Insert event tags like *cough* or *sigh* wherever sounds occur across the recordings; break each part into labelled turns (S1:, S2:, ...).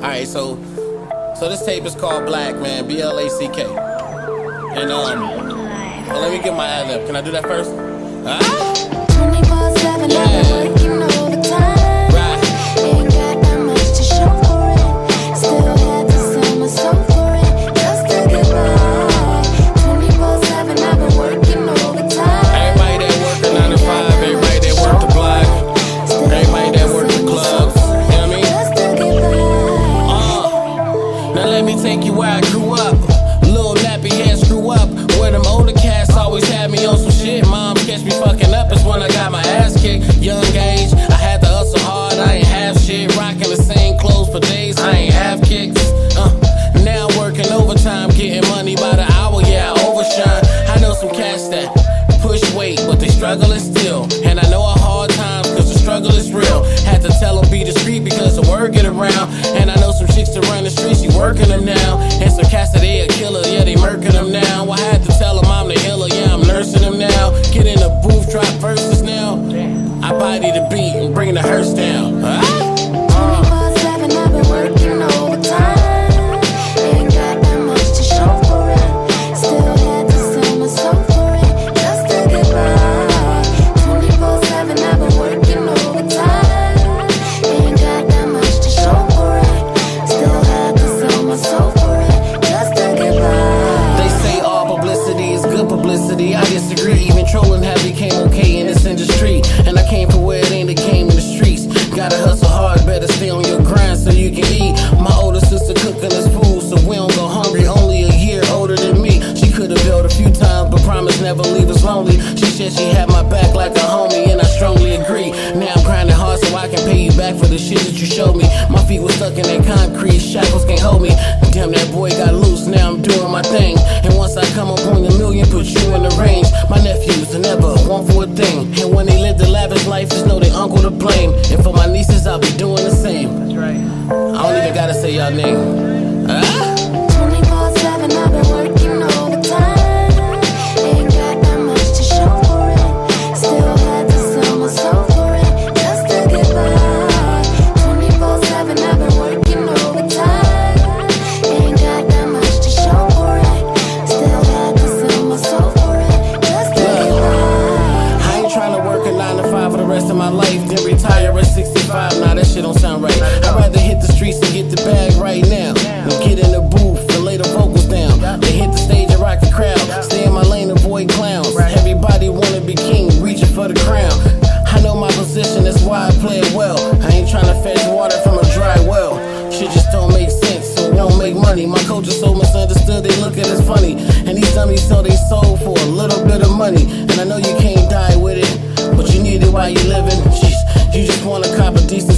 S1: All right, so so this tape is called Black Man, B L A C K. And um, well, let me get my ad lib. Can I do that first? Ah? fucking up is when I got my ass kicked. Young age, I had to hustle hard, I ain't half shit. Rocking the same clothes for days, I ain't half kicks. Uh, now working overtime, getting money by the hour, yeah, I overshine. I know some cats that push weight, but they struggling still. And I know a hard time cause the struggle is real. Had to tell them be street because the word get around. And I know some chicks that run the streets, you working them now. first down.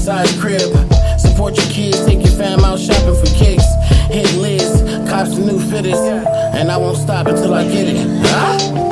S1: size crib. Support your kids, take your fam out shopping for kicks. Hit lids, cops the new fittest. And I won't stop until I get it.
S2: Huh?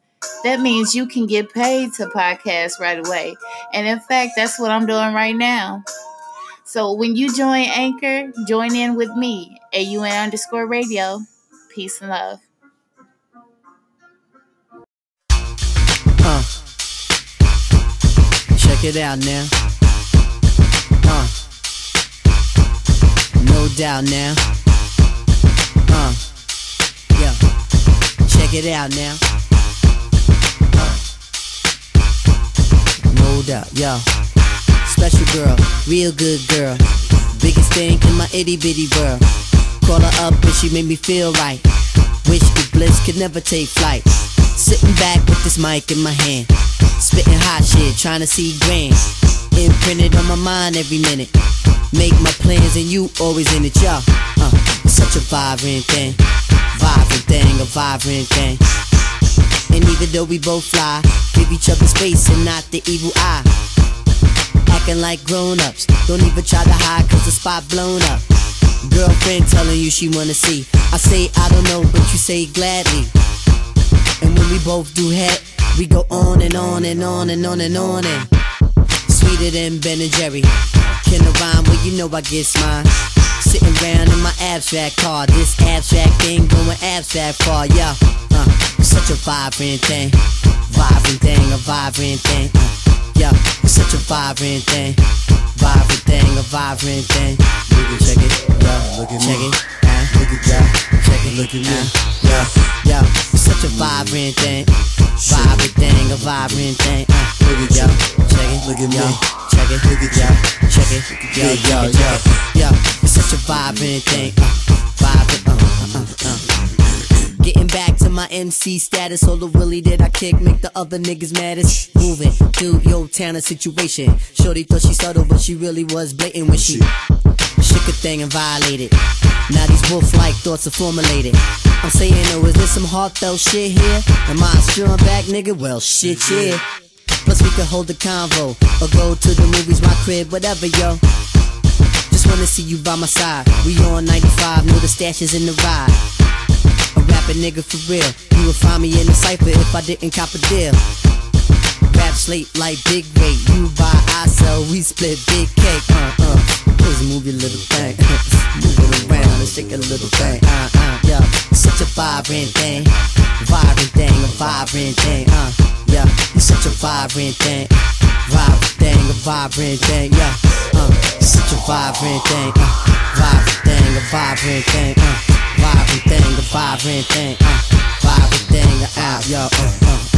S3: That means you can get paid to podcast right away. And in fact, that's what I'm doing right now. So when you join Anchor, join in with me, AUN underscore radio. Peace and love.
S4: Uh, check it out now. Uh, no doubt now. Uh, yeah. Check it out now. No doubt, yo. Special girl, real good girl. Biggest thing in my itty bitty world. Call her up and she made me feel right. Wish the bliss could never take flight. Sitting back with this mic in my hand. Spitting hot shit, trying to see grand. Imprinted on my mind every minute. Make my plans and you always in it, yo. Uh, it's such a vibrant thing. Vibrant thing, a vibrant thing. And even though we both fly, each other space and not the evil eye. Acting like grown ups. Don't even try to hide cause the spot blown up. Girlfriend telling you she wanna see. I say I don't know, but you say gladly. And when we both do head, we go on and on and on and on and on and sweeter than Ben and Jerry. Can I rhyme? Well, you know I get mine. Sitting round in my abstract car. This abstract thing going abstract far, yeah. Uh, such a vibrant thing. Vibrant thing, a vibrant thing. Uh, yeah, it's such a vibrant thing. Vibrant thing, a vibrant thing. Check it, yeah,
S5: Look at
S4: check
S5: me.
S4: it, uh,
S5: Look at that.
S4: check it,
S5: Look at me.
S4: uh, yeah, yeah. It's such a vibrant thing. Vibrant thing, a vibrant thing. Uh,
S5: Look at
S4: yo, check it,
S5: Look at
S4: yo,
S5: me.
S4: check it,
S5: Look at
S4: yo, check it, yo, it,
S5: yeah.
S4: Yeah, it's such a vibrant thing. Uh, MC status, all the willy that I kick make the other niggas maddest. Moving through your town and situation. Shorty thought she subtle, but she really was blatant when she shook a thing and violated. Now these wolf-like thoughts are formulated. I'm saying, oh, is this some heartfelt shit here? Am I a strong back nigga? Well, shit, yeah. Plus we could hold a convo or go to the movies, my crib, whatever, yo. Just wanna see you by my side. We on 95, know the stash is in the ride. Nigga for real. You would find me in the cypher if I didn't cop a deal. Rap slate like big weight. You buy, I sell, we split big cake. Uh uh. Please move your little thing. *laughs* move it around and shake a little thing. Uh uh. Yeah. Such a vibrant thing. Vibrant thing, a vibrant thing. Uh. Yeah. You such a vibrant thing. Vibrant thing, a vibrant thing. Yeah. Uh. Such a vibrant thing. Uh. Vibrant thing, a vibrant thing. Uh. Vibrant thing, a vibrant thing. Uh. Vibrant thing, uh. Yo. Uh. Uh.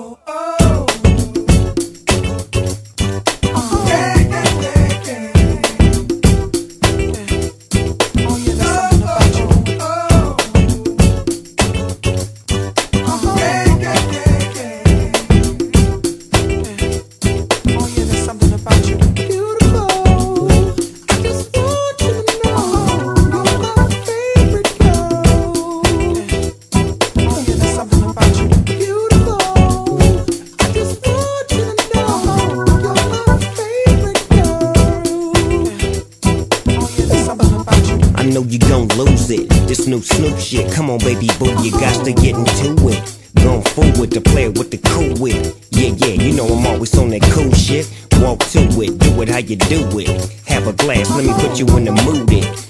S5: oh. oh. Snoop shit, come on, baby boo, you got to get into it. Going forward to play with the cool wit. Yeah, yeah, you know I'm always on that cool shit. Walk to it, do it how you do it. Have a glass, let me put you in the mood. It.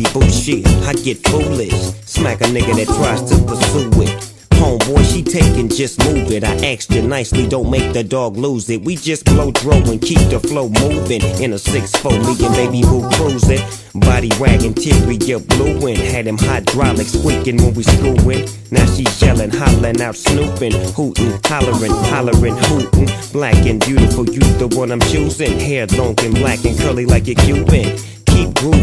S5: Baby boo I get foolish. Smack a nigga that tries to pursue it. Homeboy, she taking, just move it. I asked you nicely, don't make the dog lose it. We just blow dro and keep the flow moving. In a 6-4, me and baby boo cruising. Body wagging, interior blueing. Had him hydraulics squeaking when we screwing. Now she yelling, hollering out, snooping, hooting, hollering, hollering, hooting. Black and beautiful, you the one I'm choosing. Hair long and black and curly like a Cuban.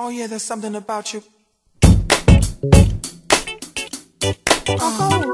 S6: Oh, yeah, there's something about you. Oh,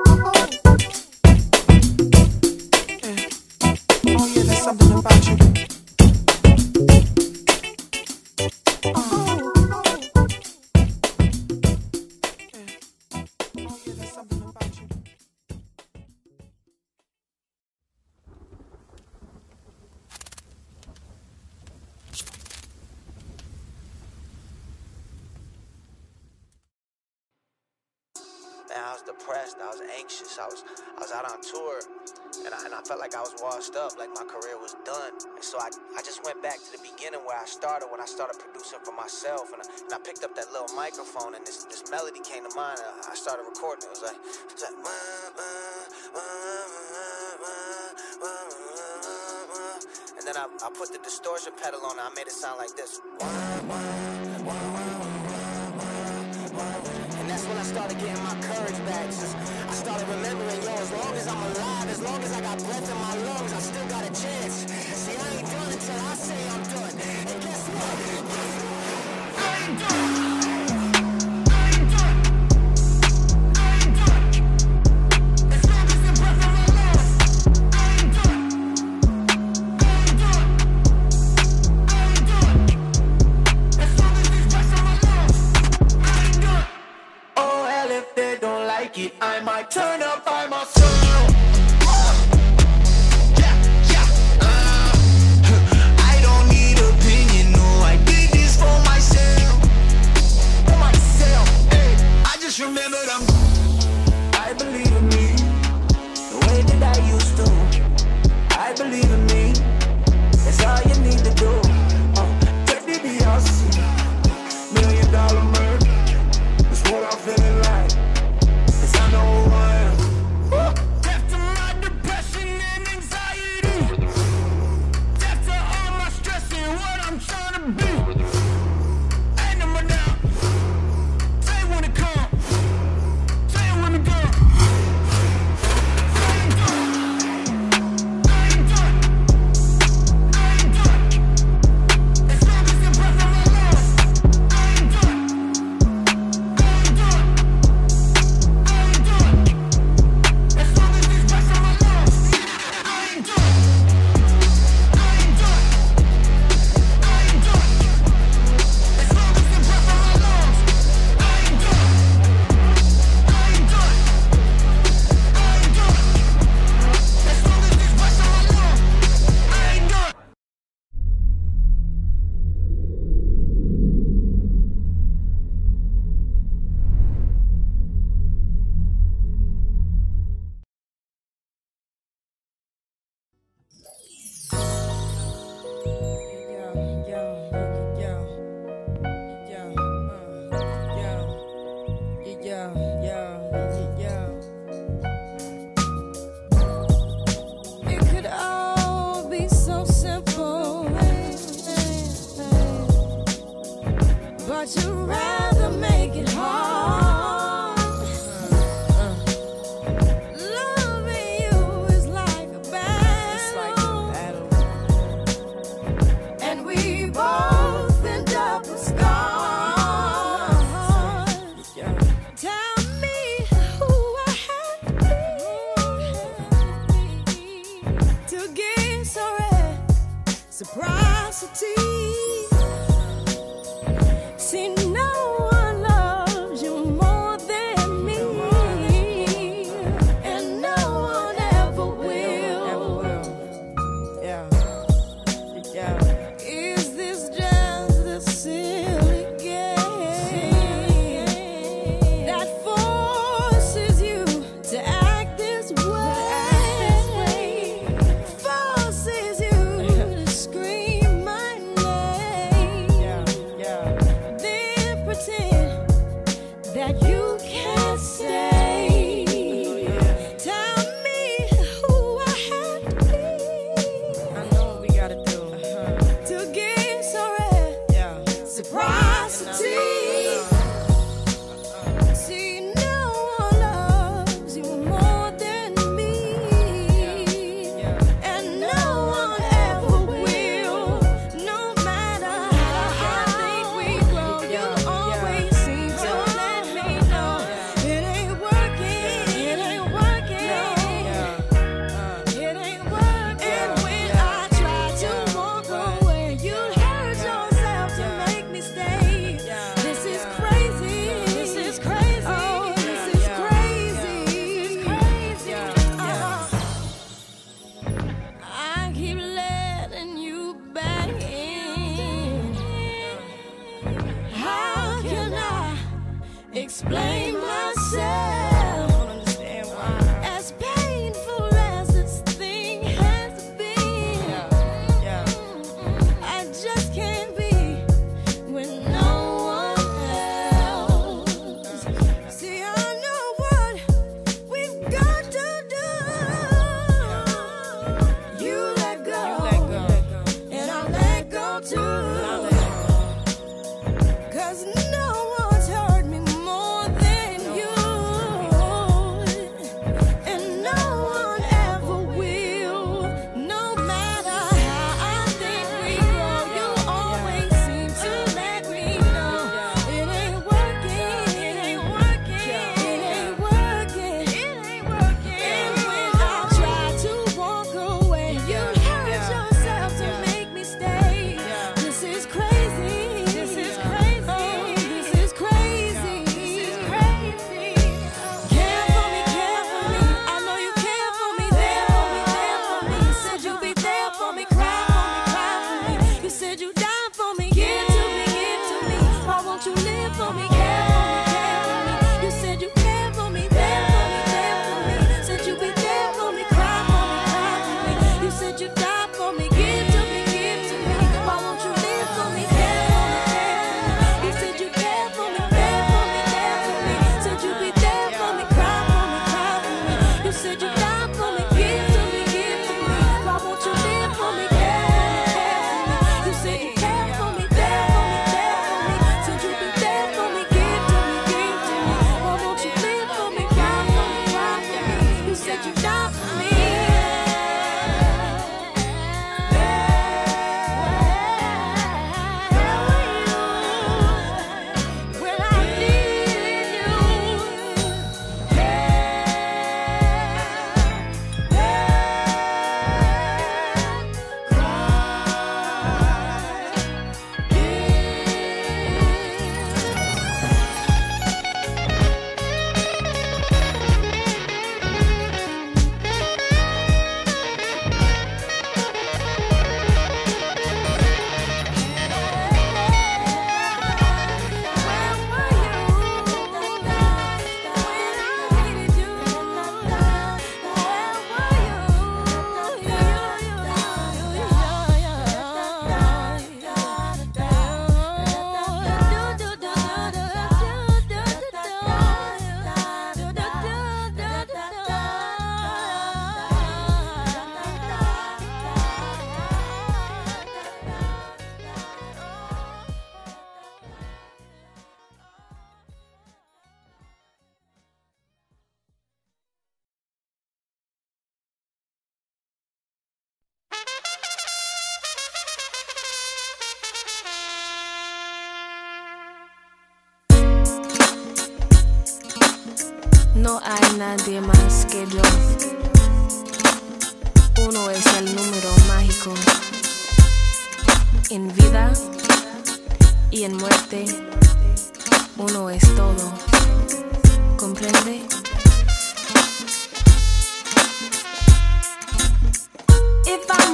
S7: picked up that little microphone, and this, this melody came to mind, and I started recording. It was like, it was like, and then I, I put the distortion pedal on, and I made it sound like this. And that's when I started getting my courage back. Just, I started remembering, yo, as long as I'm alive, as long as I got breath in my lungs, I still got a chance. See, I ain't done until I say I'm done. And guess what? I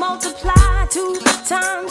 S8: multiply two times.